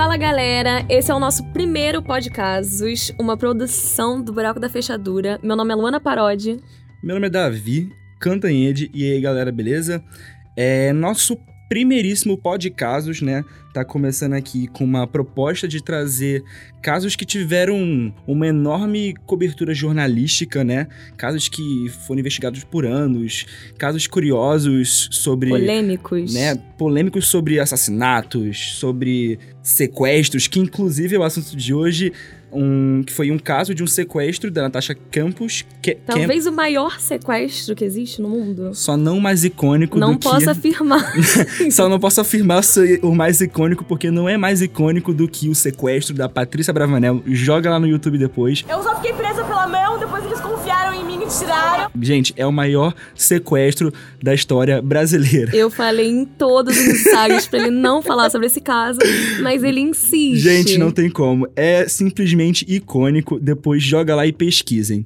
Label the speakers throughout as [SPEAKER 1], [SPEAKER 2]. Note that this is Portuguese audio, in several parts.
[SPEAKER 1] Fala galera, esse é o nosso primeiro podcast, uma produção do Buraco da Fechadura. Meu nome é Luana Parodi.
[SPEAKER 2] Meu nome é Davi Cantanhede, e aí galera, beleza? É nosso primeiríssimo podcast, né? Tá começando aqui com uma proposta de trazer casos que tiveram uma enorme cobertura jornalística, né? Casos que foram investigados por anos, casos curiosos sobre.
[SPEAKER 1] Polêmicos.
[SPEAKER 2] Né? Polêmicos sobre assassinatos, sobre sequestros, que inclusive é o assunto de hoje um, que foi um caso de um sequestro da Natasha Campos. Que,
[SPEAKER 1] Talvez o maior sequestro que existe no mundo.
[SPEAKER 2] Só não mais icônico
[SPEAKER 1] não
[SPEAKER 2] do
[SPEAKER 1] que... Não posso afirmar.
[SPEAKER 2] Só não posso afirmar o mais icônico, porque não é mais icônico do que o sequestro da Patrícia Bravanel. Joga lá no YouTube depois.
[SPEAKER 3] Eu só fiquei presa confiaram em mim e tiraram.
[SPEAKER 2] Gente, é o maior sequestro da história brasileira.
[SPEAKER 1] Eu falei em todos os ensaios pra ele não falar sobre esse caso, mas ele insiste.
[SPEAKER 2] Gente, não tem como. É simplesmente icônico. Depois joga lá e pesquisem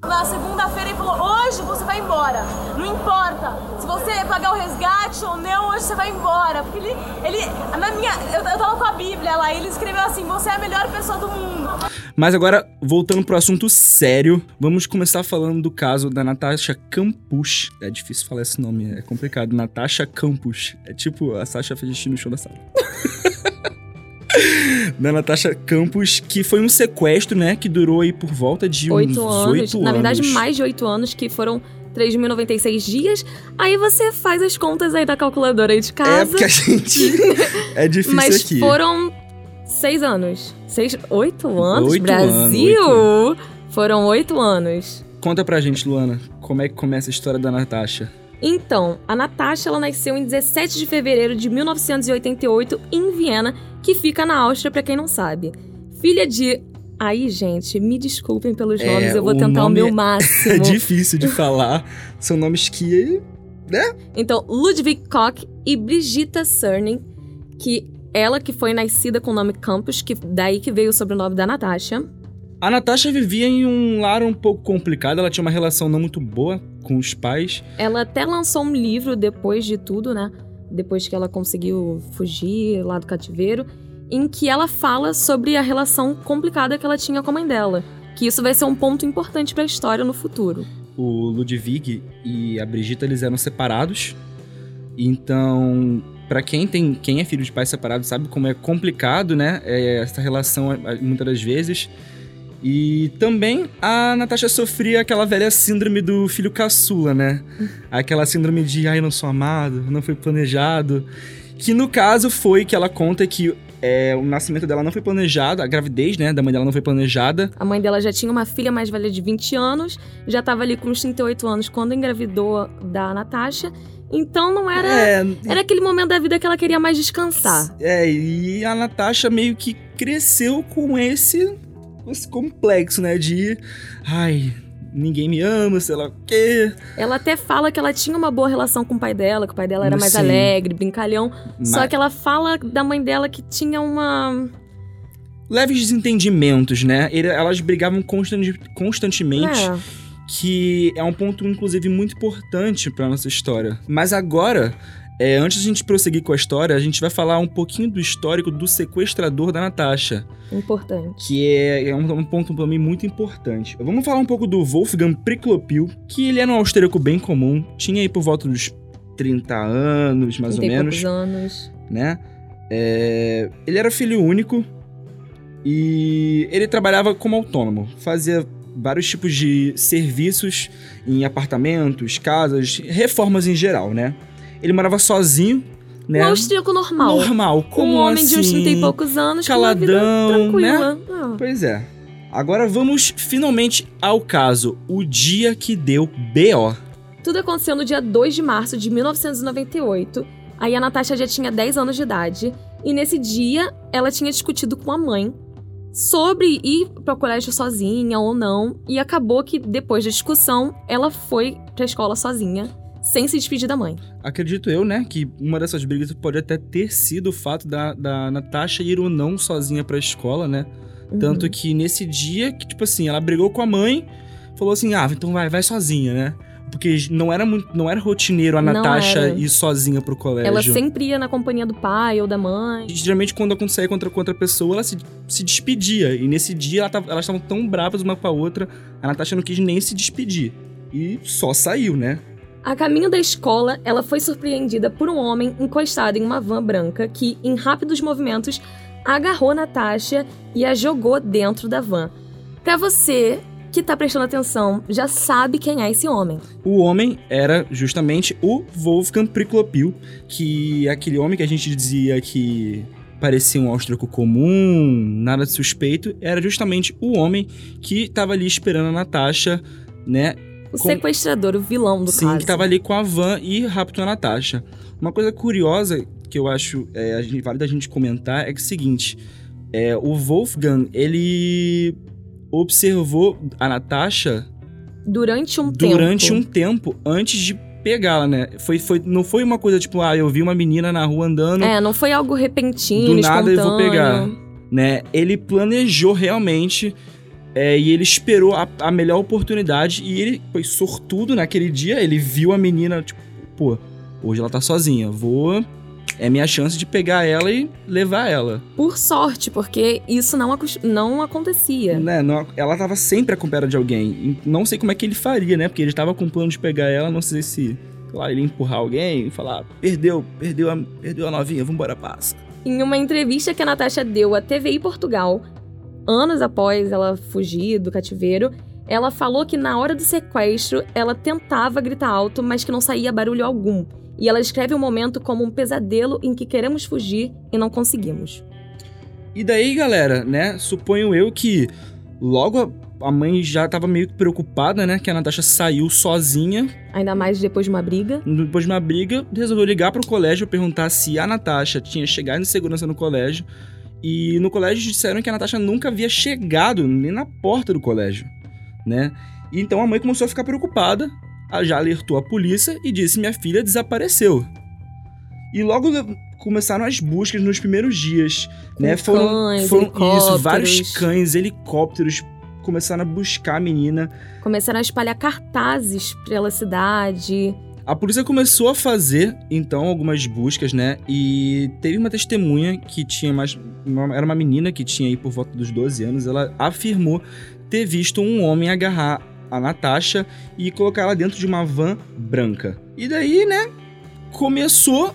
[SPEAKER 3] ele falou: hoje você vai embora. Não importa se você pagar o resgate ou não, hoje você vai embora. Porque ele. ele na minha. Eu, eu tava com a Bíblia lá e ele escreveu assim: você é a melhor pessoa do mundo.
[SPEAKER 2] Mas agora, voltando pro assunto sério, vamos começar falando do caso da Natasha Campus. É difícil falar esse nome, é complicado. Natasha Campus. É tipo a Sasha fez no show da sala. da Natasha Campos, que foi um sequestro, né? Que durou aí por volta de
[SPEAKER 1] oito
[SPEAKER 2] uns
[SPEAKER 1] anos.
[SPEAKER 2] oito anos.
[SPEAKER 1] Na verdade, mais de oito anos, que foram 3.096 dias. Aí você faz as contas aí da calculadora aí de casa.
[SPEAKER 2] É, porque a gente... é difícil
[SPEAKER 1] Mas
[SPEAKER 2] aqui.
[SPEAKER 1] foram seis anos. Seis... Oito anos?
[SPEAKER 2] Oito
[SPEAKER 1] Brasil!
[SPEAKER 2] anos, oito.
[SPEAKER 1] Foram oito anos.
[SPEAKER 2] Conta pra gente, Luana, como é que começa a história da Natasha?
[SPEAKER 1] Então, a Natasha ela nasceu em 17 de fevereiro de 1988 em Viena, que fica na Áustria, para quem não sabe. Filha de. Aí, gente, me desculpem pelos
[SPEAKER 2] É,
[SPEAKER 1] nomes, eu vou
[SPEAKER 2] o
[SPEAKER 1] tentar o meu
[SPEAKER 2] É
[SPEAKER 1] máximo.
[SPEAKER 2] difícil de falar. São nomes que. né?
[SPEAKER 1] Então, Ludwig Koch e Brigitta Cerning, que ela que foi nascida com o nome Campos, que daí que veio o sobrenome da Natasha.
[SPEAKER 2] A Natasha vivia em um lar um pouco complicado, ela tinha uma relação não muito boa com os pais.
[SPEAKER 1] Ela até lançou um livro depois de tudo, né? Depois que ela conseguiu fugir lá do cativeiro, em que ela fala sobre a relação complicada que ela tinha com a mãe dela. Que isso vai ser um ponto importante para a história no futuro.
[SPEAKER 2] O Ludwig e a Brigitta, eles eram separados. Então, para quem tem, quem é filho de pais separados sabe como é complicado, né? É, essa relação muitas das vezes. E também a Natasha sofria aquela velha síndrome do filho caçula, né? Aquela síndrome de ai, não sou amado, não foi planejado. Que no caso foi que ela conta que é, o nascimento dela não foi planejado, a gravidez, né, da mãe dela não foi planejada.
[SPEAKER 1] A mãe dela já tinha uma filha mais velha de 20 anos, já tava ali com uns 38 anos quando engravidou da Natasha. Então não era.
[SPEAKER 2] É,
[SPEAKER 1] Era aquele momento da vida que ela queria mais descansar.
[SPEAKER 2] É, e a Natasha meio que cresceu com esse, esse complexo, né? De. Ai, ninguém me ama, sei lá o quê.
[SPEAKER 1] Ela até fala que ela tinha uma boa relação com o pai dela, que o pai dela era mais
[SPEAKER 2] Sim.
[SPEAKER 1] alegre, brincalhão. Só
[SPEAKER 2] Mas-
[SPEAKER 1] que ela fala da mãe dela que tinha uma.
[SPEAKER 2] Leves desentendimentos, né? Elas brigavam constan- constantemente.
[SPEAKER 1] É,
[SPEAKER 2] que é um ponto, inclusive, muito importante pra nossa história. Mas agora, é, antes de a gente prosseguir com a história, a gente vai falar um pouquinho do histórico do sequestrador da Natasha,
[SPEAKER 1] importante.
[SPEAKER 2] que é, é um, um ponto pra mim muito importante. Vamos falar um pouco do Wolfgang Priklopil, que ele era um austríaco bem comum, tinha aí por volta dos 30 anos, mais ou
[SPEAKER 1] Tem
[SPEAKER 2] menos
[SPEAKER 1] anos.
[SPEAKER 2] né? É, ele era filho único e ele trabalhava como autônomo, fazia vários tipos de serviços em apartamentos, casas, reformas em geral, né? Ele morava sozinho, né?
[SPEAKER 1] Um austríaco normal.
[SPEAKER 2] Normal,
[SPEAKER 1] Com
[SPEAKER 2] como
[SPEAKER 1] um homem de uns
[SPEAKER 2] assim?
[SPEAKER 1] 30 e poucos anos,
[SPEAKER 2] caladão,
[SPEAKER 1] tranquila. Ah.
[SPEAKER 2] Pois é. Agora vamos finalmente ao caso, o dia que deu BO.
[SPEAKER 1] Tudo aconteceu no dia 2 de março de 1998. Aí a Natasha já tinha 10 anos de idade. E nesse dia, ela tinha discutido com a mãe sobre ir para o colégio sozinha ou não. E acabou que, depois da discussão, ela foi pra escola sozinha, sem se despedir da mãe.
[SPEAKER 2] Acredito eu, né, que uma dessas brigas pode até ter sido o fato da, da Natasha ir ou não sozinha pra escola, né?
[SPEAKER 1] Uhum.
[SPEAKER 2] Tanto que nesse dia, que tipo assim, ela brigou com a mãe, falou assim: ah, então vai, vai sozinha, né? Porque não era muito, não era rotineiro a
[SPEAKER 1] Não
[SPEAKER 2] Natasha
[SPEAKER 1] era.
[SPEAKER 2] ir sozinha pro colégio.
[SPEAKER 1] Ela sempre ia na companhia do pai ou da mãe.
[SPEAKER 2] E, Geralmente, quando acontecia contra com outra pessoa, ela se, se despedia. E nesse dia, ela tava- elas estavam tão bravas uma com a outra, a Natasha não quis nem se despedir. E só saiu, né?
[SPEAKER 1] A caminho da escola, ela foi surpreendida por um homem encostado em uma van branca que, em rápidos movimentos, agarrou Natasha e a jogou dentro da van. Pra você que tá prestando atenção, já sabe quem é esse homem.
[SPEAKER 2] O homem era justamente o Wolfgang Priklopil, que é aquele homem que a gente dizia que parecia um austríaco comum, nada de suspeito, era justamente o homem que tava ali esperando a Natasha, né?
[SPEAKER 1] O
[SPEAKER 2] Com-
[SPEAKER 1] sequestrador, o vilão do
[SPEAKER 2] Sim,
[SPEAKER 1] caso.
[SPEAKER 2] que tava ali com a van e raptou a Natasha. Uma coisa curiosa que eu acho é, a gente, vale da gente comentar é que é o seguinte: é, o Wolfgang, ele observou a Natasha
[SPEAKER 1] Durante um
[SPEAKER 2] durante
[SPEAKER 1] tempo.
[SPEAKER 2] um tempo antes de pegá-la, né? Foi, foi, não foi uma coisa tipo, ah, eu vi uma menina na rua andando,
[SPEAKER 1] É, não foi algo repentino,
[SPEAKER 2] do nada eu vou pegar. né? Ele planejou realmente é, e ele esperou a, a melhor oportunidade e ele foi sortudo naquele dia. Ele viu a menina, tipo, pô, hoje ela tá sozinha, vou. É minha chance de pegar ela e levar ela.
[SPEAKER 1] Por sorte, porque isso não, não acontecia.
[SPEAKER 2] Né? Não- ela tava sempre acompanhada de alguém. Não sei como é que ele faria, né? Porque ele tava com o plano de pegar ela, não sei se, lá, ele ia empurrar alguém e falar: perdeu, perdeu a, perdeu a novinha, vambora, passa.
[SPEAKER 1] Em uma entrevista que a Natasha deu à TVI Portugal, anos após ela fugir do cativeiro, ela falou que na hora do sequestro ela tentava gritar alto, mas que não saía barulho algum. E ela descreve o momento como um pesadelo em que queremos fugir e não conseguimos.
[SPEAKER 2] E daí, galera, né? Suponho eu que logo a- mãe já tava meio que preocupada, né? Que a Natasha saiu sozinha
[SPEAKER 1] Ainda mais depois de uma briga.
[SPEAKER 2] depois de uma briga, resolveu ligar pro colégio perguntar se a Natasha tinha chegado em segurança no colégio. E no colégio disseram que a Natasha nunca havia chegado nem na porta do colégio, né? E então a mãe começou a ficar preocupada, já alertou a polícia e disse: Minha filha desapareceu. E logo começaram as buscas nos primeiros dias,
[SPEAKER 1] Com
[SPEAKER 2] né? Foram,
[SPEAKER 1] cães,
[SPEAKER 2] foram isso, vários cães, helicópteros começaram a buscar a menina.
[SPEAKER 1] Começaram a espalhar cartazes pela cidade.
[SPEAKER 2] A polícia começou a fazer, então, algumas buscas, né? E teve uma testemunha que tinha mais. uma- era uma menina que tinha aí por volta dos 12 anos. Ela afirmou ter visto um homem agarrar a Natasha e colocar ela dentro de uma van branca. E daí, né? Começou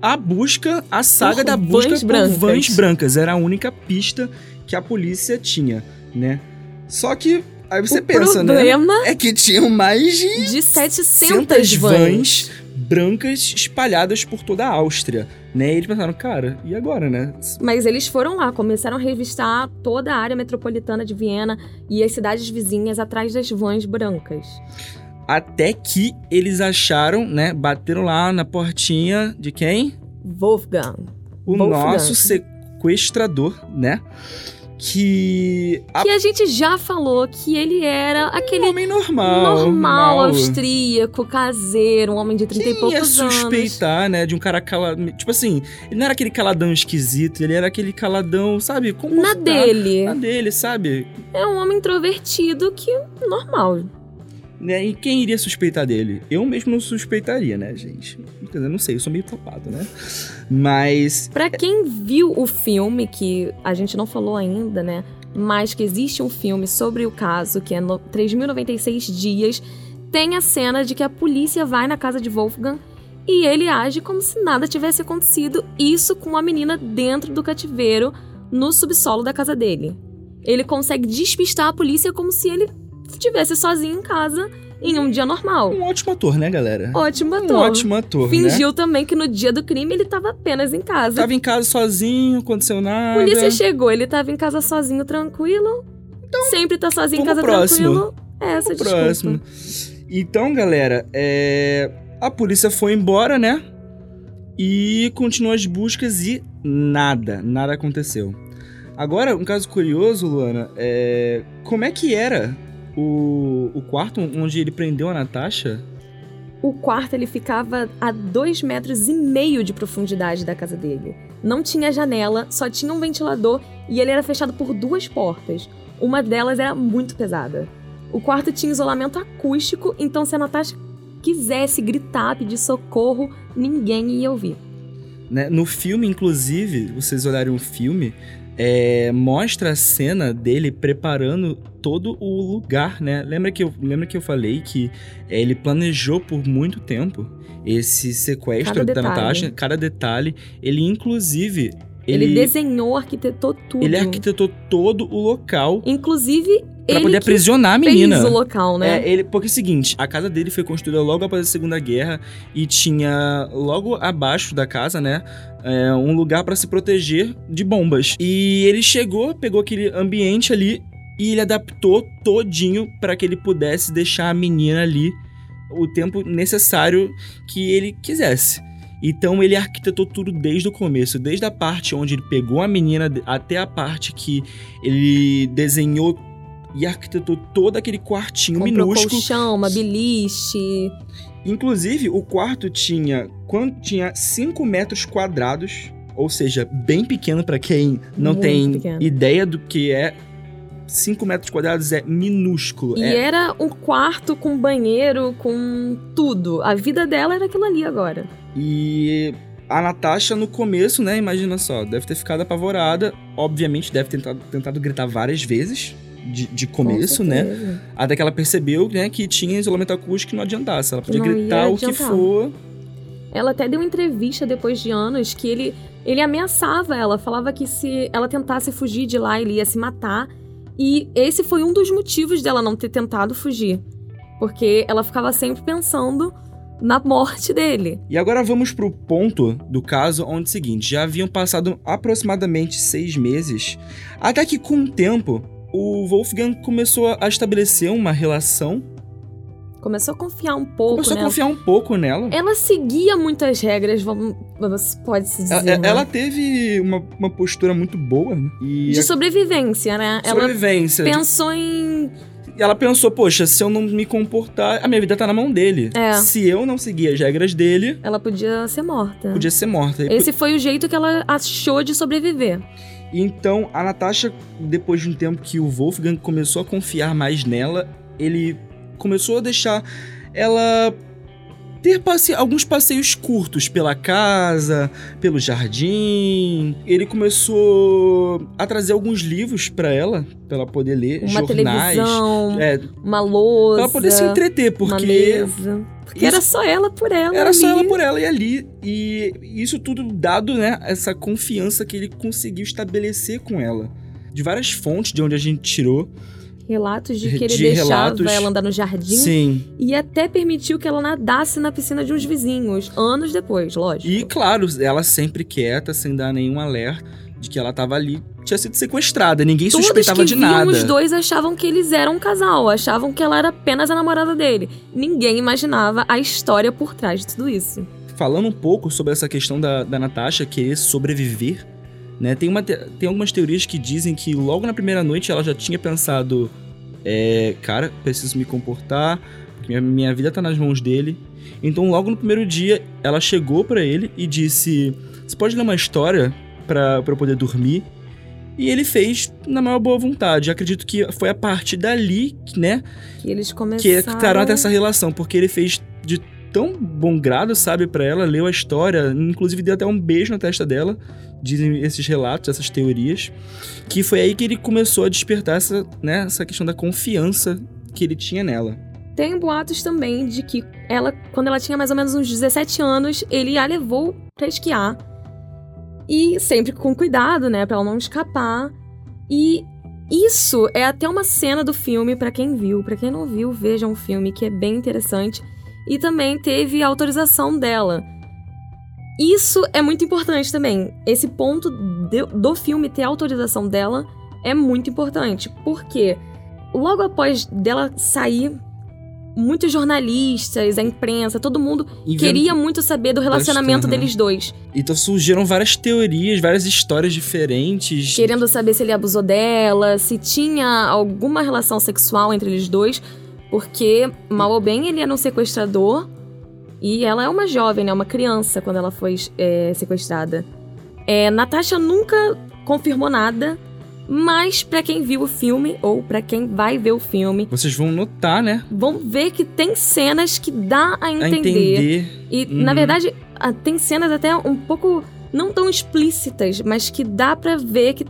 [SPEAKER 2] a busca, a saga
[SPEAKER 1] Por
[SPEAKER 2] da busca
[SPEAKER 1] vans
[SPEAKER 2] por
[SPEAKER 1] brancas.
[SPEAKER 2] vans brancas. Era a única pista que a polícia tinha, né? Só que. Aí você
[SPEAKER 1] o
[SPEAKER 2] pensa, né?
[SPEAKER 1] problema
[SPEAKER 2] É que tinham mais de
[SPEAKER 1] de 700
[SPEAKER 2] 700
[SPEAKER 1] vans.
[SPEAKER 2] vans brancas espalhadas por toda a Áustria, né? E eles pensaram, cara, e agora, né?
[SPEAKER 1] Mas eles foram lá, começaram a revistar toda a área metropolitana de Viena e as cidades vizinhas atrás das vans brancas.
[SPEAKER 2] Até que eles acharam, né? Bateram lá na portinha de quem?
[SPEAKER 1] Wolfgang.
[SPEAKER 2] O
[SPEAKER 1] Wolfgang.
[SPEAKER 2] nosso sequestrador, né? Que. A...
[SPEAKER 1] Que a gente já falou que ele era aquele
[SPEAKER 2] Um homem normal.
[SPEAKER 1] normal austríaco, caseiro, um homem de 30 e
[SPEAKER 2] Quem ia
[SPEAKER 1] poucos anos.
[SPEAKER 2] suspeitar, né? De um cara calado. Tipo assim, ele não era aquele caladão esquisito, ele era aquele caladão, sabe?
[SPEAKER 1] Na
[SPEAKER 2] comportado.
[SPEAKER 1] dele.
[SPEAKER 2] Na dele, sabe?
[SPEAKER 1] É um homem introvertido que normal.
[SPEAKER 2] Né? E quem iria suspeitar dele? Eu mesmo não suspeitaria, né, gente? Quer dizer, não sei, eu sou meio tapado, né? Mas.
[SPEAKER 1] Pra quem viu o filme, que a gente não falou ainda, né? Mas que existe um filme sobre o caso, que é no 3.096 dias, tem a cena de que a polícia vai na casa de Wolfgang e ele age como se nada tivesse acontecido, isso com a menina dentro do cativeiro, no subsolo da casa dele. Ele consegue despistar a polícia como se ele estivesse sozinho em casa em um dia normal.
[SPEAKER 2] Um ótimo ator, né, galera?
[SPEAKER 1] Ótimo
[SPEAKER 2] Um
[SPEAKER 1] ator.
[SPEAKER 2] ótimo ator. Né?
[SPEAKER 1] Fingiu também que no dia do crime ele tava apenas em casa.
[SPEAKER 2] Tava em casa sozinho, aconteceu
[SPEAKER 1] A
[SPEAKER 2] nada.
[SPEAKER 1] polícia chegou, ele tava em casa sozinho, tranquilo. Sempre tá sozinho em casa,
[SPEAKER 2] próximo.
[SPEAKER 1] tranquilo. Essa
[SPEAKER 2] O
[SPEAKER 1] desculpa.
[SPEAKER 2] próximo. Então, galera, é... a polícia foi embora, né? E continuou as buscas e nada, nada aconteceu. Agora, um caso curioso, Luana, é... como é que era o, o quarto onde ele prendeu a Natasha?
[SPEAKER 1] O quarto ele ficava a dois metros e meio de profundidade da casa dele. Não tinha janela, só tinha um ventilador e ele era fechado por duas portas. Uma delas era muito pesada. O quarto tinha isolamento acústico, então se a Natasha quisesse gritar, pedir socorro, ninguém ia ouvir.
[SPEAKER 2] Né? No filme, inclusive, vocês olharem o filme, é, mostra a cena dele preparando todo o lugar, né? Lembra que eu, lembra que eu falei que é, ele planejou por muito tempo esse sequestro
[SPEAKER 1] Cada
[SPEAKER 2] da
[SPEAKER 1] detalhe.
[SPEAKER 2] Natasha, cada detalhe. Ele, inclusive.
[SPEAKER 1] Ele, desenhou, arquitetou tudo.
[SPEAKER 2] ele arquitetou todo o local
[SPEAKER 1] Inclusive,
[SPEAKER 2] pra
[SPEAKER 1] ele
[SPEAKER 2] poder aprisionar a
[SPEAKER 1] fez
[SPEAKER 2] menina.
[SPEAKER 1] o local, né?
[SPEAKER 2] É, ele, porque é o seguinte, a casa dele foi construída logo após a Segunda Guerra e tinha logo abaixo da casa, né, é, um lugar pra se proteger de bombas. E ele chegou, pegou aquele ambiente ali e ele adaptou todinho pra que ele pudesse deixar a menina ali o tempo necessário que ele quisesse. Então ele arquitetou tudo desde o começo, desde a parte onde ele pegou a menina até a parte que ele desenhou e arquitetou todo aquele quartinho
[SPEAKER 1] Comprou
[SPEAKER 2] minúsculo.
[SPEAKER 1] colchão, uma beliche.
[SPEAKER 2] Inclusive, o quarto tinha, quando tinha 5 metros quadrados, ou seja, bem pequeno pra quem não
[SPEAKER 1] Muito
[SPEAKER 2] tem
[SPEAKER 1] pequeno.
[SPEAKER 2] ideia do que é. 5 metros quadrados é minúsculo.
[SPEAKER 1] E
[SPEAKER 2] é,
[SPEAKER 1] era um quarto com banheiro, com tudo. A vida dela era aquilo ali agora.
[SPEAKER 2] E a Natasha, no começo, né? Imagina só, deve ter ficado apavorada. Obviamente, deve ter tentado, tentado gritar várias vezes de, de começo,
[SPEAKER 1] Com
[SPEAKER 2] né? Até que ela percebeu né, que tinha isolamento acústico e não adiantasse. Ela podia
[SPEAKER 1] Não
[SPEAKER 2] gritar o que for.
[SPEAKER 1] Ela até deu entrevista depois de anos que ele, ele ameaçava ela, falava que se ela tentasse fugir de lá, ele ia se matar. E esse foi um dos motivos dela não ter tentado fugir. Porque ela ficava sempre pensando na morte dele.
[SPEAKER 2] E agora vamos pro ponto do caso onde é o seguinte, já haviam passado aproximadamente seis meses, até que com o tempo o Wolfgang começou a estabelecer uma relação,
[SPEAKER 1] Começou a confiar um pouco
[SPEAKER 2] começou a
[SPEAKER 1] nela.
[SPEAKER 2] confiar um pouco nela.
[SPEAKER 1] Ela seguia muitas regras, vamos, vamos- pode-se dizer.
[SPEAKER 2] Ela,
[SPEAKER 1] né?
[SPEAKER 2] ela teve uma, uma postura muito boa né?
[SPEAKER 1] De
[SPEAKER 2] a
[SPEAKER 1] sobrevivência, né? Ela
[SPEAKER 2] sobrevivência.
[SPEAKER 1] pensou em.
[SPEAKER 2] Ela pensou, poxa, se eu não me comportar, a minha vida tá na mão dele.
[SPEAKER 1] É.
[SPEAKER 2] Se eu não seguir as regras dele,
[SPEAKER 1] Ela podia ser morta.
[SPEAKER 2] podia ser morta.
[SPEAKER 1] Esse foi o jeito que ela achou de sobreviver.
[SPEAKER 2] Então, a Natasha, depois de um tempo que o Wolfgang começou a confiar mais nela, ele começou a deixar ela ter passe alguns passeios curtos pela casa, pelo jardim. Ele começou a trazer alguns livros pra ela, pra ela poder ler,
[SPEAKER 1] Uma
[SPEAKER 2] jornais.
[SPEAKER 1] televisão,
[SPEAKER 2] É,
[SPEAKER 1] uma lousa.
[SPEAKER 2] pra ela poder se entreter, porque.
[SPEAKER 1] Porque
[SPEAKER 2] isso-
[SPEAKER 1] era só ela por ela.
[SPEAKER 2] era só
[SPEAKER 1] ali.
[SPEAKER 2] ela por ela e ali. E isso tudo dado, né? Essa confiança que ele conseguiu estabelecer com ela. De várias fontes de onde a gente tirou.
[SPEAKER 1] Relatos de que ele
[SPEAKER 2] De
[SPEAKER 1] deixava
[SPEAKER 2] relatos.
[SPEAKER 1] ela andar no jardim.
[SPEAKER 2] Sim.
[SPEAKER 1] E até permitiu que ela nadasse na piscina de uns vizinhos. Anos depois, lógico.
[SPEAKER 2] E, claro, ela sempre quieta, sem dar nenhum alerta de que ela tava ali. Tinha sido sequestrada. Ninguém
[SPEAKER 1] Todos
[SPEAKER 2] suspeitava de nada.
[SPEAKER 1] os dois achavam que eles eram um casal. Achavam que ela era apenas a namorada dele. Ninguém imaginava a história por trás de tudo isso.
[SPEAKER 2] Falando um pouco sobre essa questão da, da Natasha querer sobreviver, né? Tem, uma, te- tem algumas teorias que dizem que logo na primeira noite ela já tinha pensado: é, cara, preciso me comportar, minha, minha vida tá nas mãos dele. Então, logo no primeiro dia, ela chegou pra ele e disse: Você pode ler uma história pra, pra eu poder dormir? E ele fez na maior boa vontade. Acredito que foi a partir dali, né,
[SPEAKER 1] Que eles começaram...
[SPEAKER 2] que criaram até essa relação, porque ele fez de tão bom grado, sabe, pra ela, leu a história, inclusive deu até um beijo na testa dela, dizem esses relatos, essas teorias, que foi aí que ele começou a despertar essa, né, essa questão da confiança que ele tinha nela.
[SPEAKER 1] Tem boatos também de que ela, quando ela tinha mais ou menos uns 17 anos, ele a levou pra esquiar. E sempre com cuidado, né, pra ela não escapar. E isso é até uma cena do filme pra quem viu. Pra quem não viu, veja um filme que é bem interessante. E também teve a autorização dela. Isso é muito importante também. Esse ponto de- do filme ter a autorização dela é muito importante. Porque logo após dela sair, muitos jornalistas, a imprensa, todo mundo
[SPEAKER 2] Invent-
[SPEAKER 1] queria muito saber do relacionamento
[SPEAKER 2] Aham.
[SPEAKER 1] deles dois.
[SPEAKER 2] Então surgiram várias teorias, várias histórias diferentes.
[SPEAKER 1] Querendo saber se ele abusou dela, se tinha alguma relação sexual entre eles dois. Porque, mal ou bem, ele era um sequestrador. E ela é uma jovem, né? Uma criança quando ela foi é, sequestrada. É, Natasha nunca confirmou nada. Mas pra quem viu o filme ou pra quem vai ver o filme,
[SPEAKER 2] Vocês vão notar, né?
[SPEAKER 1] vão ver que tem cenas que dá a
[SPEAKER 2] A
[SPEAKER 1] entender.
[SPEAKER 2] entender.
[SPEAKER 1] E
[SPEAKER 2] Uhum.
[SPEAKER 1] na verdade, tem cenas até um pouco não tão explícitas, mas que dá pra ver que,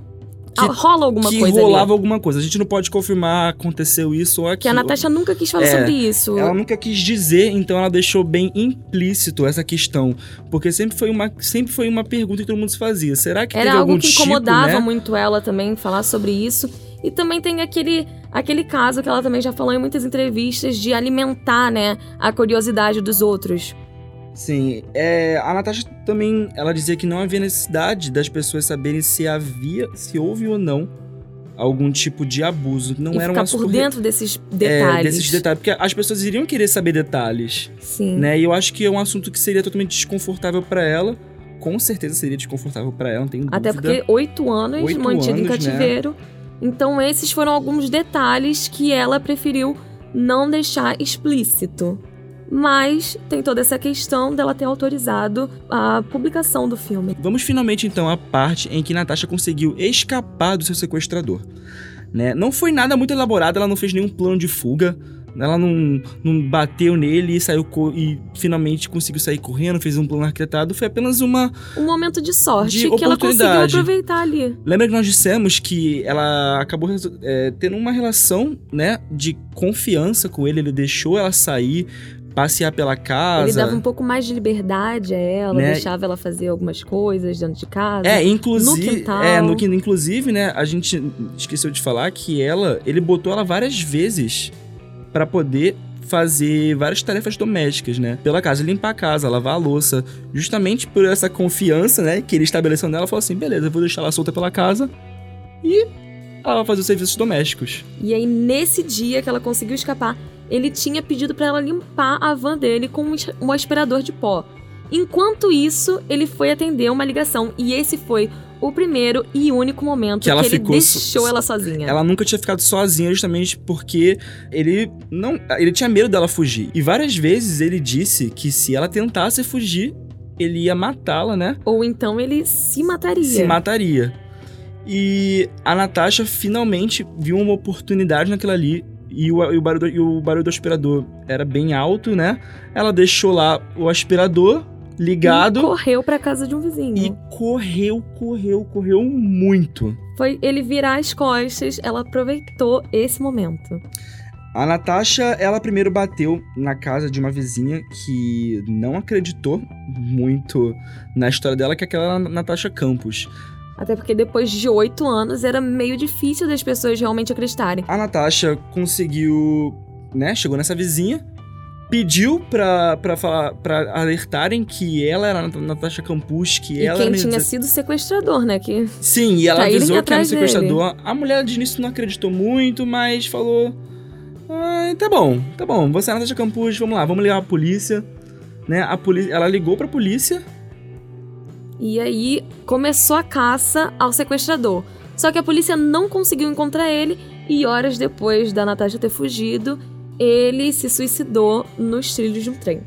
[SPEAKER 1] ah, rola alguma
[SPEAKER 2] que
[SPEAKER 1] coisa
[SPEAKER 2] rolava
[SPEAKER 1] ali.
[SPEAKER 2] alguma coisa. A gente não pode confirmar aconteceu isso ou aquilo.
[SPEAKER 1] Que a Natasha nunca quis falar
[SPEAKER 2] É,
[SPEAKER 1] sobre isso.
[SPEAKER 2] Ela nunca quis dizer, então ela deixou bem implícito essa questão. Porque sempre foi uma, sempre foi uma pergunta que todo mundo se fazia. Será que
[SPEAKER 1] Era
[SPEAKER 2] teve
[SPEAKER 1] algo que
[SPEAKER 2] tipo,
[SPEAKER 1] incomodava
[SPEAKER 2] né?
[SPEAKER 1] muito ela também falar sobre isso. E também tem aquele, aquele caso que ela também já falou em muitas entrevistas de alimentar, né, a curiosidade dos outros.
[SPEAKER 2] Sim, é, a Natasha também, ela dizia que não havia necessidade das pessoas saberem se havia, se houve ou não algum tipo de abuso. Não
[SPEAKER 1] e
[SPEAKER 2] era um
[SPEAKER 1] ficar
[SPEAKER 2] assunto
[SPEAKER 1] por dentro desses
[SPEAKER 2] é,
[SPEAKER 1] detalhes.
[SPEAKER 2] desses detalhes, porque as pessoas iriam querer saber detalhes,
[SPEAKER 1] Sim.
[SPEAKER 2] né? E eu acho que é um assunto que seria totalmente desconfortável pra ela. Com certeza seria desconfortável pra ela, não tem
[SPEAKER 1] Até
[SPEAKER 2] dúvida.
[SPEAKER 1] porque oito anos
[SPEAKER 2] Oito
[SPEAKER 1] mantido em
[SPEAKER 2] anos, né?
[SPEAKER 1] cativeiro. Então esses foram alguns detalhes que ela preferiu não deixar explícito. Mas tem toda essa questão dela ter autorizado a publicação do filme.
[SPEAKER 2] Vamos finalmente então à parte em que Natasha conseguiu escapar do seu sequestrador. Né? Não foi nada muito elaborado, ela não fez nenhum plano de fuga. Ela não, não bateu nele e saiu e finalmente conseguiu sair correndo, fez um plano arquitetado. Foi apenas uma.
[SPEAKER 1] Um momento de sorte
[SPEAKER 2] De
[SPEAKER 1] que ela conseguiu aproveitar ali.
[SPEAKER 2] Lembra que nós dissemos que ela acabou é, tendo uma relação, né, de confiança com ele. Ele deixou ela sair, passear pela casa.
[SPEAKER 1] Ele dava um pouco mais de liberdade a ela,
[SPEAKER 2] Né?
[SPEAKER 1] deixava ela fazer algumas coisas dentro de casa.
[SPEAKER 2] É, inclusive,
[SPEAKER 1] No quintal.
[SPEAKER 2] é, no inclusive, né, a gente esqueceu de falar que ela, ele botou ela várias vezes pra poder fazer várias tarefas domésticas, né? Pela casa, limpar a casa, lavar a louça, justamente por essa confiança, né, que ele estabeleceu nela, falou assim: "Beleza, eu vou deixar ela solta pela casa e ela vai fazer os serviços domésticos".
[SPEAKER 1] E aí, nesse dia que ela conseguiu escapar, ele tinha pedido pra ela limpar a van dele com um aspirador de pó. Enquanto isso, ele foi atender uma ligação. E esse foi o primeiro e único momento
[SPEAKER 2] Que
[SPEAKER 1] que,
[SPEAKER 2] ela
[SPEAKER 1] ele
[SPEAKER 2] ficou so-
[SPEAKER 1] deixou ela sozinha.
[SPEAKER 2] Ela nunca tinha ficado sozinha justamente porque ele não, ele tinha medo dela fugir. E várias vezes ele disse que se ela tentasse fugir, ele ia matá-la, né?
[SPEAKER 1] Ou então ele se mataria.
[SPEAKER 2] se mataria. E a Natasha finalmente viu uma oportunidade naquilo ali. E o, e o barulho, e o barulho do aspirador era bem alto, né? Ela deixou lá o aspirador
[SPEAKER 1] E
[SPEAKER 2] ligado
[SPEAKER 1] correu pra casa de um vizinho.
[SPEAKER 2] e correu, correu, correu muito.
[SPEAKER 1] Foi ele virar as costas, ela aproveitou esse momento.
[SPEAKER 2] A Natasha, ela primeiro bateu na casa de uma vizinha que não acreditou muito na história dela, que é aquela Natasha Campos.
[SPEAKER 1] Até porque depois de oito anos era meio difícil das pessoas realmente acreditarem.
[SPEAKER 2] A Natasha conseguiu, né? Chegou nessa vizinha, pediu pra, pra, falar, pra alertarem que ela era a Nat- Natasha Campus, que
[SPEAKER 1] E
[SPEAKER 2] ela
[SPEAKER 1] quem tinha sido sequestrador, né? Que
[SPEAKER 2] Sim, e ela
[SPEAKER 1] irem
[SPEAKER 2] avisou que era um
[SPEAKER 1] atrás dele.
[SPEAKER 2] sequestrador. A mulher de início não acreditou muito, mas falou. "Ah, tá bom, tá bom. Você é a Natasha Campus, vamos lá, vamos ligar a polícia. Né? A polícia, ela ligou pra polícia.
[SPEAKER 1] E aí começou a caça ao sequestrador. Só que a polícia não conseguiu encontrar ele e horas depois da Natasha ter fugido, ele se suicidou nos trilhos de um trem.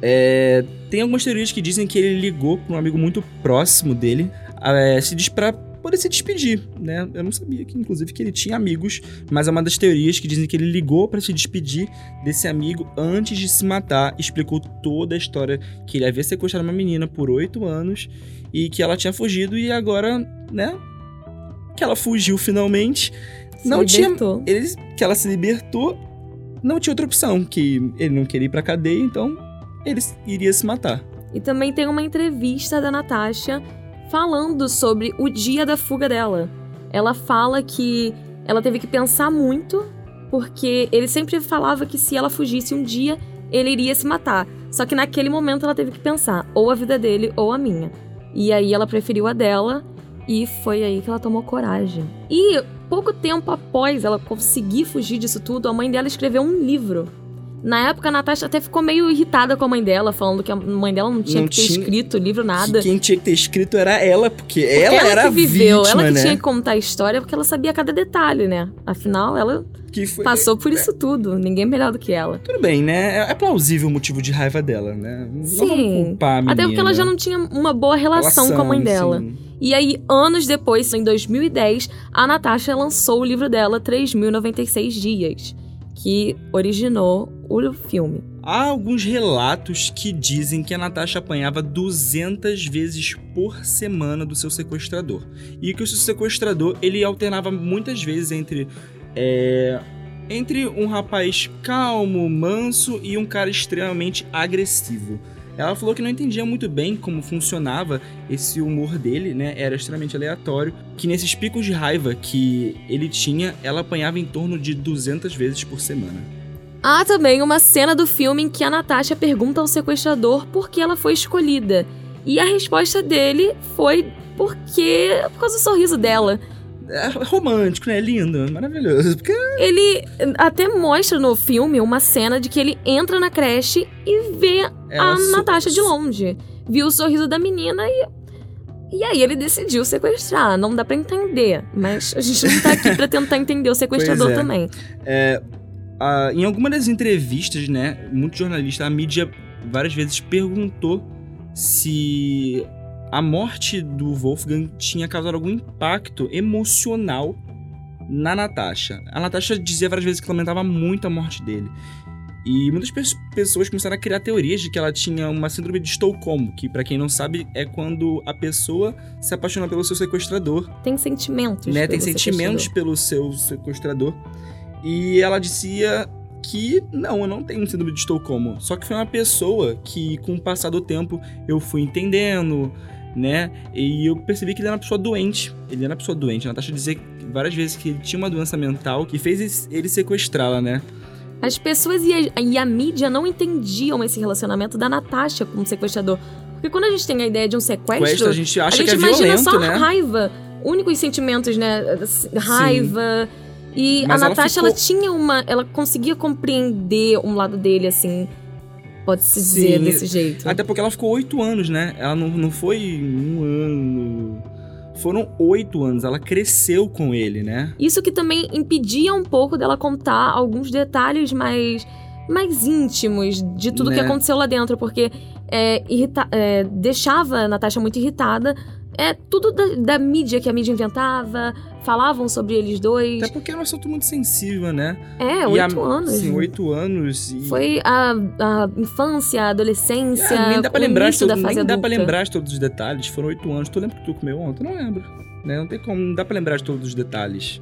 [SPEAKER 2] É, tem algumas teorias que dizem que ele ligou pra um amigo muito próximo dele é, se diz pra poder se despedir, né? Eu não sabia que, inclusive, que ele tinha amigos, mas é uma das teorias que dizem que ele ligou pra se despedir desse amigo antes de se matar. Explicou toda a história que ele havia sequestrado uma menina por oito anos e que ela tinha fugido e agora, né? Que ela fugiu finalmente.
[SPEAKER 1] Se
[SPEAKER 2] Não tinha-
[SPEAKER 1] libertou.
[SPEAKER 2] Ele, que ela se libertou, não tinha outra opção, que ele não queria ir pra cadeia, então ele iria se matar.
[SPEAKER 1] E também tem uma entrevista da Natasha falando sobre o dia da fuga dela. Ela fala que ela teve que pensar muito, porque ele sempre falava que se ela fugisse um dia, ele iria se matar. Só que naquele momento ela teve que pensar, ou a vida dele ou a minha. E aí ela preferiu a dela, e foi aí que ela tomou coragem. E pouco tempo após ela conseguir fugir disso tudo, a mãe dela escreveu um livro Na época, a Natasha até ficou meio irritada com a mãe dela, falando que a mãe dela não tinha
[SPEAKER 2] Não
[SPEAKER 1] que ter
[SPEAKER 2] tinha-
[SPEAKER 1] escrito o livro, nada.
[SPEAKER 2] Que quem tinha que ter escrito era ela, porque,
[SPEAKER 1] Porque
[SPEAKER 2] ela, era
[SPEAKER 1] que viveu,
[SPEAKER 2] vítima,
[SPEAKER 1] ela que
[SPEAKER 2] né?
[SPEAKER 1] tinha que contar a história, porque ela sabia cada detalhe, né? Afinal, ela
[SPEAKER 2] Que foi...
[SPEAKER 1] passou por isso tudo. Ninguém melhor do que ela.
[SPEAKER 2] Tudo bem, né? É- É plausível o motivo de raiva dela, né? Não vamos
[SPEAKER 1] Sim.
[SPEAKER 2] culpar a menina.
[SPEAKER 1] Até porque ela já não tinha uma boa relação, com a mãe dela.
[SPEAKER 2] sim.
[SPEAKER 1] E aí, anos depois, em 2010, a Natasha lançou o livro dela, 3.096 Dias, que originou o filme.
[SPEAKER 2] Há alguns relatos que dizem que a Natasha apanhava 200 vezes por semana do seu sequestrador. E que o seu sequestrador, ele alternava muitas vezes entre... é, entre um rapaz calmo, manso e um cara extremamente agressivo. Ela falou que não entendia muito bem como funcionava esse humor dele, né? Era extremamente aleatório. Que nesses picos de raiva que ele tinha, ela apanhava em torno de 200 vezes por semana.
[SPEAKER 1] Há também uma cena do filme em que a Natasha pergunta ao sequestrador por que ela foi escolhida. E a resposta dele foi porque. por causa do sorriso dela.
[SPEAKER 2] É romântico, né? Lindo, maravilhoso. Porque
[SPEAKER 1] Ele até mostra no filme uma cena de que ele entra na creche e vê
[SPEAKER 2] ela
[SPEAKER 1] a
[SPEAKER 2] so-
[SPEAKER 1] Natasha de longe. Viu o sorriso da menina e. E aí ele decidiu sequestrar. Não dá pra entender. Mas a gente não tá aqui pra tentar entender o sequestrador
[SPEAKER 2] é.
[SPEAKER 1] também.
[SPEAKER 2] Em alguma das entrevistas, né? Muito jornalista, a mídia várias vezes perguntou se a morte do Wolfgang tinha causado algum impacto emocional na Natasha. A Natasha dizia várias vezes que lamentava muito a morte dele. E muitas pe- pessoas começaram a criar teorias de que ela tinha uma síndrome de Estocolmo, que pra quem não sabe é quando a pessoa se apaixona pelo seu sequestrador
[SPEAKER 1] Tem sentimentos.
[SPEAKER 2] né, tem sentimentos pelo seu sequestrador. E ela dizia que não, eu não tenho síndrome de Estocolmo. Só que foi uma pessoa que, com o passar do tempo, eu fui entendendo, né? E eu percebi que ele era uma pessoa doente. Ele era uma pessoa doente. A Natasha dizia várias vezes que ele tinha uma doença mental que fez ele sequestrá-la, né?
[SPEAKER 1] As pessoas e a, e a mídia não entendiam esse relacionamento da Natasha com o sequestrador. Porque quando a gente tem a ideia de um sequestro,
[SPEAKER 2] Quest, a gente
[SPEAKER 1] a
[SPEAKER 2] acha
[SPEAKER 1] gente
[SPEAKER 2] que é
[SPEAKER 1] imagina
[SPEAKER 2] violento,
[SPEAKER 1] só
[SPEAKER 2] né?
[SPEAKER 1] raiva. Únicos sentimentos, né? Raiva. E
[SPEAKER 2] Mas
[SPEAKER 1] a
[SPEAKER 2] ela
[SPEAKER 1] Natasha,
[SPEAKER 2] ficou-
[SPEAKER 1] ela tinha uma. Ela conseguia compreender um lado dele, assim. Pode-se dizer
[SPEAKER 2] Sim,
[SPEAKER 1] desse jeito.
[SPEAKER 2] Até porque ela ficou oito anos, né? Ela não, não foi um ano. Foram oito anos. Ela cresceu com ele, né?
[SPEAKER 1] Isso que também impedia um pouco dela contar alguns detalhes mais, mais íntimos de tudo que
[SPEAKER 2] Né?
[SPEAKER 1] aconteceu lá dentro, porque é, irrita- é, deixava a Natasha muito irritada. É tudo da, da mídia que a mídia inventava, falavam sobre eles dois.
[SPEAKER 2] Até porque é um assunto muito sensível, né?
[SPEAKER 1] É, oito anos.
[SPEAKER 2] Sim, oito anos. E...
[SPEAKER 1] Foi a, a infância, a adolescência,
[SPEAKER 2] Ah, nem dá pra lembrar, de todo- nem dá pra lembrar de todos os detalhes. Foram oito anos. Tu lembra que tu comeu ontem? Não lembro. Né? Não tem como, não dá pra lembrar de todos os detalhes.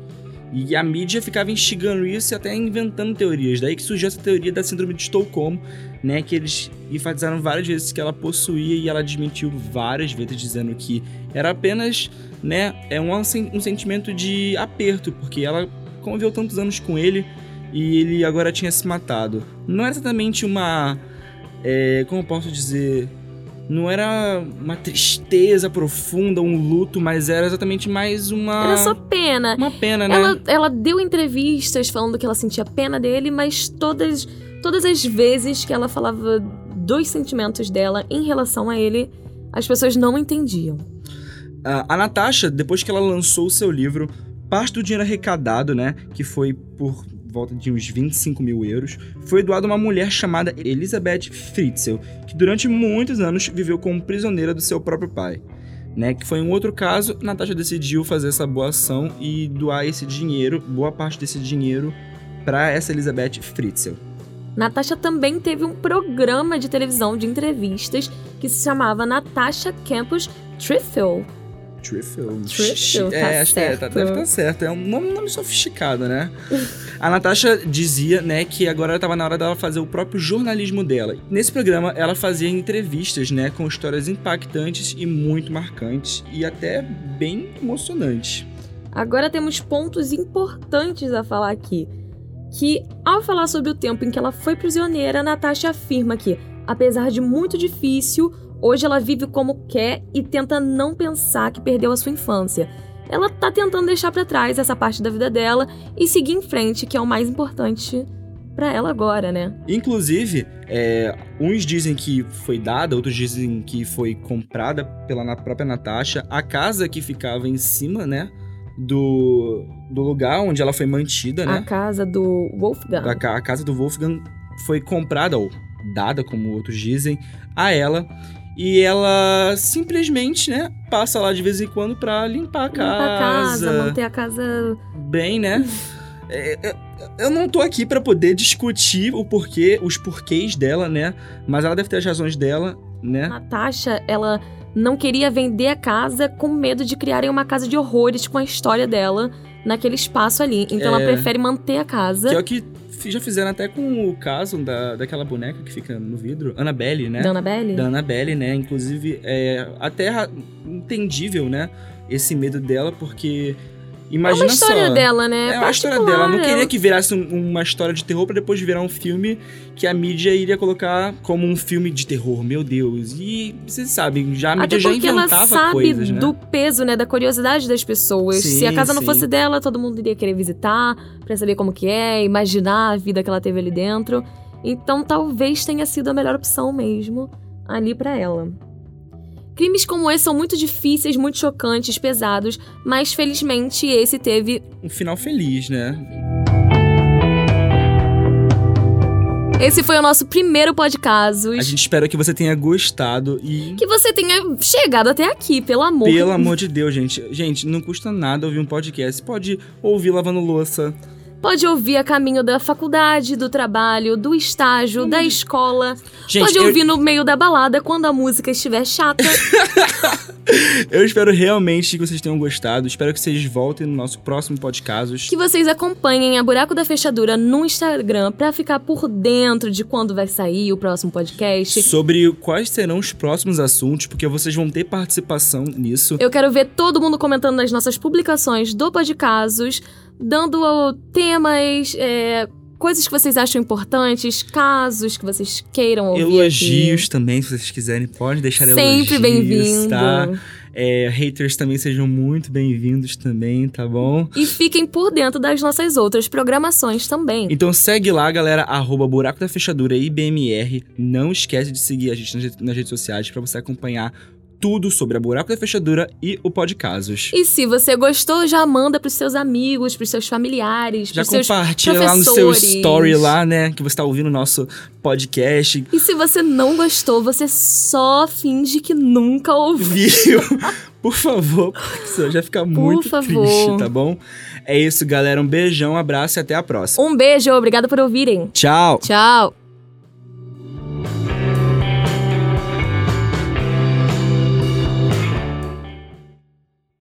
[SPEAKER 2] E a mídia ficava instigando isso e até inventando teorias. Daí que surgiu essa teoria da síndrome de Estocolmo, né? Que eles enfatizaram várias vezes que ela possuía e ela desmentiu várias vezes, dizendo que era apenas, né? É um, um sentimento de aperto, porque ela conviveu tantos anos com ele e ele agora tinha se matado. Não era exatamente uma. é, como eu posso dizer? Não era uma tristeza profunda, um luto, mas era exatamente mais uma.
[SPEAKER 1] Era só pena.
[SPEAKER 2] Uma pena, né?
[SPEAKER 1] Ela, ela deu entrevistas falando que ela sentia pena dele, mas todas, todas as vezes que ela falava dos sentimentos dela em relação a ele, as pessoas não entendiam.
[SPEAKER 2] A, a Natasha, depois que ela lançou o seu livro, parte do dinheiro arrecadado, né? Que foi por volta de uns 25 mil euros, foi doado a uma mulher chamada Elizabeth Fritzl, que durante muitos anos viveu como prisioneira do seu próprio pai. Né, que foi um outro caso, Natasha decidiu fazer essa boa ação e doar esse dinheiro, boa parte desse dinheiro, para essa Elizabeth Fritzl.
[SPEAKER 1] Natasha também teve um programa de televisão de entrevistas que se chamava Natasha Campus Trifle.
[SPEAKER 2] Trifle.
[SPEAKER 1] Trifle, tá
[SPEAKER 2] é, acho que é, tá-
[SPEAKER 1] certo.
[SPEAKER 2] deve estar certo. É um nome, um nome sofisticado, né? A Natasha dizia, né, que agora estava na hora dela fazer o próprio jornalismo dela. Nesse programa, ela fazia entrevistas, né, com histórias impactantes e muito marcantes e até bem emocionantes.
[SPEAKER 1] Agora temos pontos importantes a falar aqui. Que, ao falar sobre o tempo em que ela foi prisioneira, Natasha afirma que, apesar de muito difícil, hoje ela vive como quer e tenta não pensar que perdeu a sua infância. Ela tá tentando deixar pra trás essa parte da vida dela e seguir em frente, que é o mais importante pra ela agora, né?
[SPEAKER 2] Inclusive, é, uns dizem que foi dada, outros dizem que foi comprada pela própria Natasha. A casa que ficava em cima, né? Do, do lugar onde ela foi mantida,
[SPEAKER 1] A
[SPEAKER 2] né?
[SPEAKER 1] casa do Wolfgang.
[SPEAKER 2] A, a casa do Wolfgang foi comprada, ou dada, como outros dizem, a ela. E ela simplesmente, né, passa lá de vez em quando pra limpar a
[SPEAKER 1] Limpar a casa,
[SPEAKER 2] casa.
[SPEAKER 1] manter a casa.
[SPEAKER 2] Bem, né? É, é, eu não tô aqui pra poder discutir o porquê, os porquês dela, né? Mas ela deve ter as razões dela, né?
[SPEAKER 1] Natasha, ela não queria vender a casa com medo de criarem uma casa de horrores com a história dela naquele espaço ali. Então ela
[SPEAKER 2] É.
[SPEAKER 1] prefere manter a casa.
[SPEAKER 2] Que é o que já fizeram até com o caso da, daquela boneca que fica no vidro, Annabelle, né?
[SPEAKER 1] Da Annabelle?
[SPEAKER 2] da Annabelle, né? Inclusive, é até entendível, né? Esse medo dela, porque
[SPEAKER 1] É
[SPEAKER 2] imagina
[SPEAKER 1] uma história
[SPEAKER 2] só.
[SPEAKER 1] dela, né?
[SPEAKER 2] É uma história dela. Não
[SPEAKER 1] é.
[SPEAKER 2] queria que virasse um- uma história de terror pra depois virar um filme que a mídia iria colocar como um filme de terror. Meu Deus. E vocês sabem, já a mídia
[SPEAKER 1] Até
[SPEAKER 2] já
[SPEAKER 1] porque ela
[SPEAKER 2] inventava
[SPEAKER 1] sabe
[SPEAKER 2] coisas, né?
[SPEAKER 1] do peso, né? Da curiosidade das pessoas.
[SPEAKER 2] Sim,
[SPEAKER 1] Se a casa não
[SPEAKER 2] sim.
[SPEAKER 1] fosse dela, todo mundo iria querer visitar pra saber como que é, imaginar a vida que ela teve ali dentro. Então talvez tenha sido a melhor opção mesmo ali pra ela. Crimes como esse são muito difíceis, muito chocantes, pesados, mas felizmente esse teve
[SPEAKER 2] Um final feliz, né?
[SPEAKER 1] Esse foi o nosso primeiro podcast.
[SPEAKER 2] A gente espera que você tenha gostado e.
[SPEAKER 1] Que você tenha chegado até aqui, pelo amor.
[SPEAKER 2] Pelo amor de Deus, gente. Gente, não custa nada ouvir um podcast. Pode ouvir lavando louça.
[SPEAKER 1] Pode ouvir a caminho da faculdade, do trabalho, do estágio, da escola.
[SPEAKER 2] Gente,
[SPEAKER 1] Pode
[SPEAKER 2] eu-
[SPEAKER 1] ouvir no meio da balada quando a música estiver chata.
[SPEAKER 2] Eu espero realmente que vocês tenham gostado. Espero que vocês voltem no nosso próximo podcast.
[SPEAKER 1] que vocês acompanhem a Buraco da Fechadura no Instagram pra ficar por dentro de quando vai sair o próximo podcast.
[SPEAKER 2] Sobre quais serão os próximos assuntos, porque vocês vão ter participação nisso.
[SPEAKER 1] Eu quero ver todo mundo comentando nas nossas publicações do Podcasos, dando temas, é, coisas que vocês acham importantes, casos que vocês queiram ouvir.
[SPEAKER 2] Elogios
[SPEAKER 1] aqui.
[SPEAKER 2] também, se vocês quiserem, pode deixar elogios.
[SPEAKER 1] Sempre bem-vindo.
[SPEAKER 2] Tá? É, haters também sejam muito bem-vindos também, tá bom?
[SPEAKER 1] E fiquem por dentro das nossas outras programações também.
[SPEAKER 2] Então segue lá, galera, arroba Buraco da Fechadura IBMR. Não esquece de seguir a gente nas, redes sociais pra você acompanhar tudo sobre a Buraco da Fechadura e o Podcasos.
[SPEAKER 1] E se você gostou, já manda pros seus amigos, pros seus familiares,
[SPEAKER 2] Já
[SPEAKER 1] pros seus
[SPEAKER 2] compartilha lá no seu
[SPEAKER 1] professores.
[SPEAKER 2] story lá, né? Que você tá ouvindo o nosso podcast.
[SPEAKER 1] E se você não gostou, você só finge que nunca ouviu.
[SPEAKER 2] Viu? Por favor, porque já fica muito triste, tá bom? É isso, galera. Um beijão, um abraço e até a próxima.
[SPEAKER 1] Um beijo, obrigada por ouvirem.
[SPEAKER 2] Tchau!
[SPEAKER 1] Tchau!